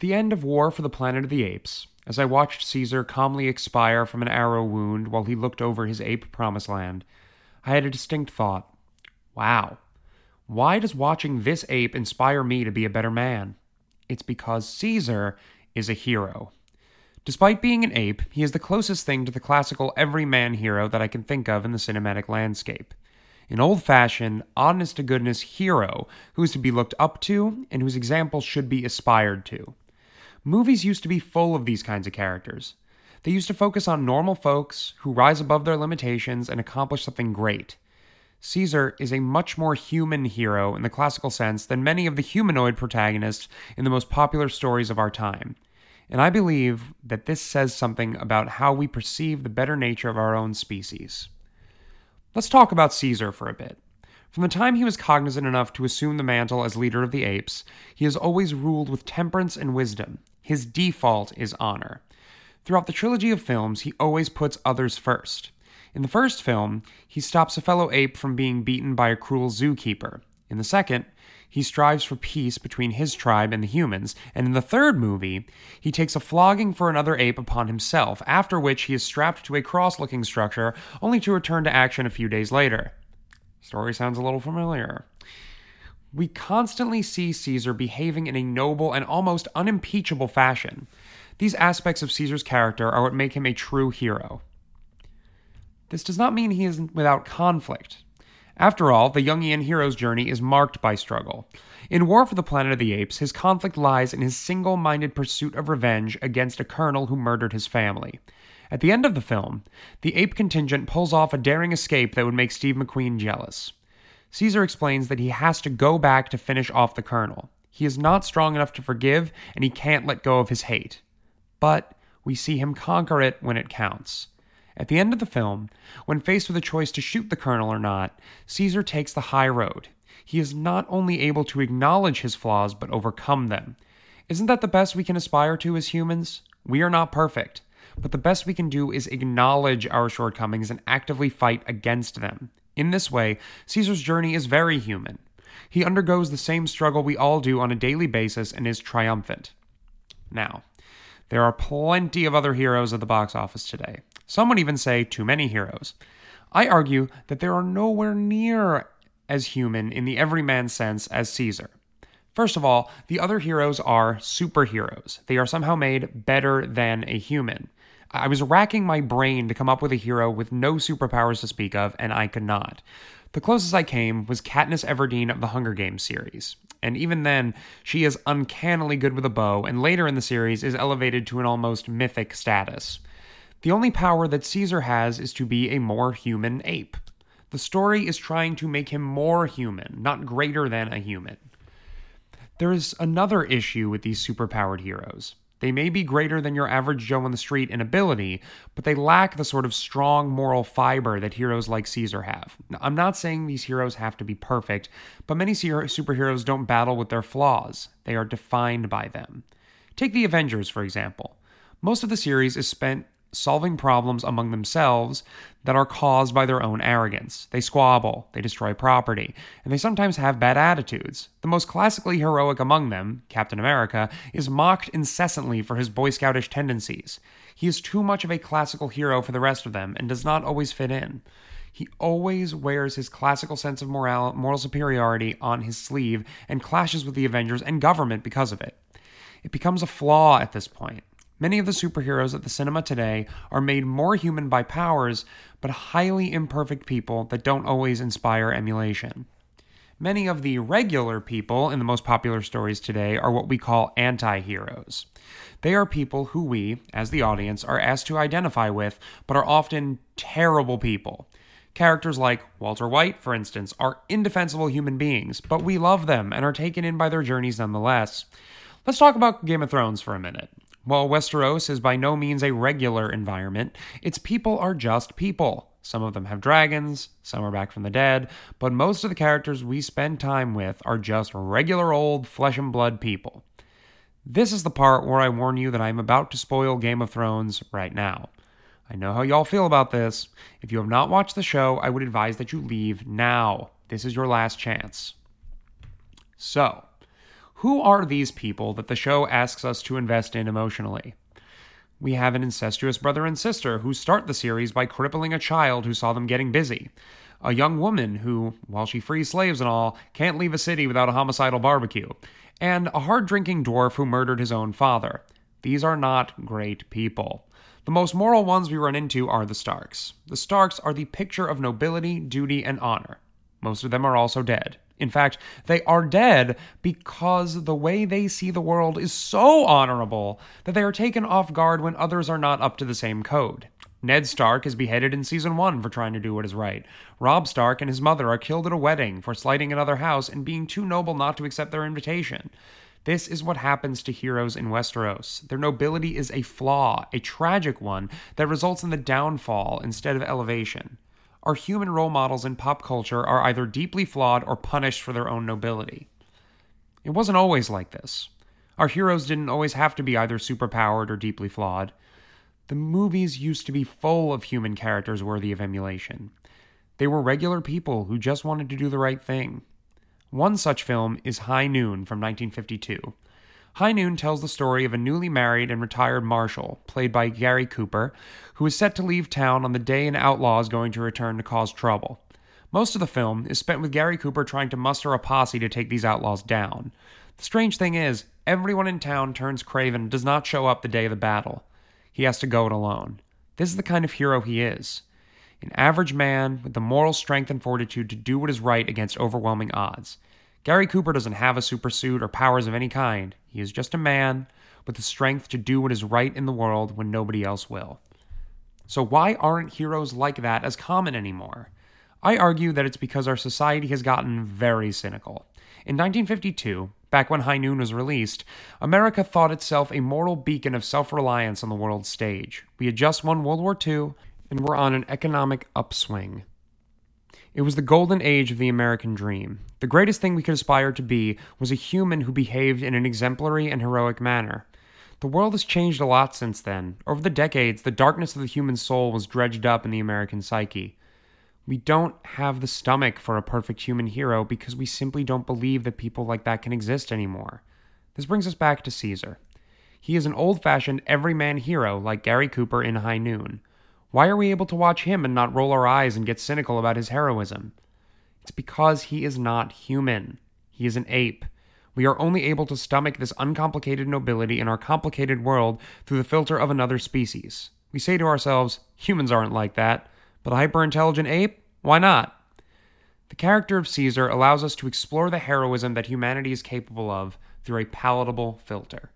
The end of War for the Planet of the Apes, as I watched Caesar calmly expire from an arrow wound while he looked over his ape promised land, I had a distinct thought. Wow, why does watching this ape inspire me to be a better man? It's because Caesar is a hero. Despite being an ape, he is the closest thing to the classical everyman hero that I can think of in the cinematic landscape. An old fashioned, honest to goodness hero who is to be looked up to and whose example should be aspired to. Movies used to be full of these kinds of characters. They used to focus on normal folks who rise above their limitations and accomplish something great. Caesar is a much more human hero in the classical sense than many of the humanoid protagonists in the most popular stories of our time. And I believe that this says something about how we perceive the better nature of our own species. Let's talk about Caesar for a bit. From the time he was cognizant enough to assume the mantle as leader of the apes, he has always ruled with temperance and wisdom. His default is honor. Throughout the trilogy of films, he always puts others first. In the first film, he stops a fellow ape from being beaten by a cruel zookeeper. In the second, he strives for peace between his tribe and the humans, and in the third movie, he takes a flogging for another ape upon himself, after which he is strapped to a cross looking structure, only to return to action a few days later. Story sounds a little familiar. We constantly see Caesar behaving in a noble and almost unimpeachable fashion. These aspects of Caesar's character are what make him a true hero. This does not mean he is without conflict. After all, the Jungian hero's journey is marked by struggle. In War for the Planet of the Apes, his conflict lies in his single minded pursuit of revenge against a colonel who murdered his family. At the end of the film, the ape contingent pulls off a daring escape that would make Steve McQueen jealous. Caesar explains that he has to go back to finish off the colonel. He is not strong enough to forgive, and he can't let go of his hate. But we see him conquer it when it counts. At the end of the film, when faced with a choice to shoot the colonel or not, Caesar takes the high road. He is not only able to acknowledge his flaws, but overcome them. Isn't that the best we can aspire to as humans? We are not perfect, but the best we can do is acknowledge our shortcomings and actively fight against them. In this way, Caesar's journey is very human. He undergoes the same struggle we all do on a daily basis and is triumphant. Now, there are plenty of other heroes at the box office today. Some would even say too many heroes. I argue that there are nowhere near as human in the everyman sense as Caesar. First of all, the other heroes are superheroes. They are somehow made better than a human. I was racking my brain to come up with a hero with no superpowers to speak of, and I could not. The closest I came was Katniss Everdeen of the Hunger Games series. And even then, she is uncannily good with a bow, and later in the series is elevated to an almost mythic status. The only power that Caesar has is to be a more human ape. The story is trying to make him more human, not greater than a human. There is another issue with these superpowered heroes. They may be greater than your average Joe on the street in ability, but they lack the sort of strong moral fiber that heroes like Caesar have. I'm not saying these heroes have to be perfect, but many superheroes don't battle with their flaws, they are defined by them. Take the Avengers, for example. Most of the series is spent solving problems among themselves that are caused by their own arrogance. They squabble, they destroy property, and they sometimes have bad attitudes. The most classically heroic among them, Captain America, is mocked incessantly for his Boy Scoutish tendencies. He is too much of a classical hero for the rest of them and does not always fit in. He always wears his classical sense of moral, moral superiority on his sleeve and clashes with the Avengers and government because of it. It becomes a flaw at this point. Many of the superheroes at the cinema today are made more human by powers, but highly imperfect people that don't always inspire emulation. Many of the regular people in the most popular stories today are what we call anti heroes. They are people who we, as the audience, are asked to identify with, but are often terrible people. Characters like Walter White, for instance, are indefensible human beings, but we love them and are taken in by their journeys nonetheless. Let's talk about Game of Thrones for a minute. While Westeros is by no means a regular environment, its people are just people. Some of them have dragons, some are back from the dead, but most of the characters we spend time with are just regular old flesh and blood people. This is the part where I warn you that I am about to spoil Game of Thrones right now. I know how y'all feel about this. If you have not watched the show, I would advise that you leave now. This is your last chance. So, Who are these people that the show asks us to invest in emotionally? We have an incestuous brother and sister who start the series by crippling a child who saw them getting busy. A young woman who, while she frees slaves and all, can't leave a city without a homicidal barbecue. And a hard drinking dwarf who murdered his own father. These are not great people. The most moral ones we run into are the Starks. The Starks are the picture of nobility, duty, and honor. Most of them are also dead. In fact, they are dead because the way they see the world is so honorable that they are taken off guard when others are not up to the same code. Ned Stark is beheaded in season 1 for trying to do what is right. Robb Stark and his mother are killed at a wedding for slighting another house and being too noble not to accept their invitation. This is what happens to heroes in Westeros. Their nobility is a flaw, a tragic one, that results in the downfall instead of elevation. Our human role models in pop culture are either deeply flawed or punished for their own nobility. It wasn't always like this. Our heroes didn't always have to be either superpowered or deeply flawed. The movies used to be full of human characters worthy of emulation. They were regular people who just wanted to do the right thing. One such film is High Noon from 1952. High Noon tells the story of a newly married and retired marshal, played by Gary Cooper, who is set to leave town on the day an outlaw is going to return to cause trouble. Most of the film is spent with Gary Cooper trying to muster a posse to take these outlaws down. The strange thing is, everyone in town turns craven and does not show up the day of the battle. He has to go it alone. This is the kind of hero he is an average man with the moral strength and fortitude to do what is right against overwhelming odds. Gary Cooper doesn't have a supersuit or powers of any kind. He is just a man with the strength to do what is right in the world when nobody else will. So, why aren't heroes like that as common anymore? I argue that it's because our society has gotten very cynical. In 1952, back when High Noon was released, America thought itself a moral beacon of self reliance on the world stage. We had just won World War II, and were on an economic upswing. It was the golden age of the American dream. The greatest thing we could aspire to be was a human who behaved in an exemplary and heroic manner. The world has changed a lot since then. Over the decades, the darkness of the human soul was dredged up in the American psyche. We don't have the stomach for a perfect human hero because we simply don't believe that people like that can exist anymore. This brings us back to Caesar. He is an old fashioned everyman hero like Gary Cooper in High Noon. Why are we able to watch him and not roll our eyes and get cynical about his heroism? It's because he is not human. He is an ape. We are only able to stomach this uncomplicated nobility in our complicated world through the filter of another species. We say to ourselves, humans aren't like that, but a hyper intelligent ape? Why not? The character of Caesar allows us to explore the heroism that humanity is capable of through a palatable filter.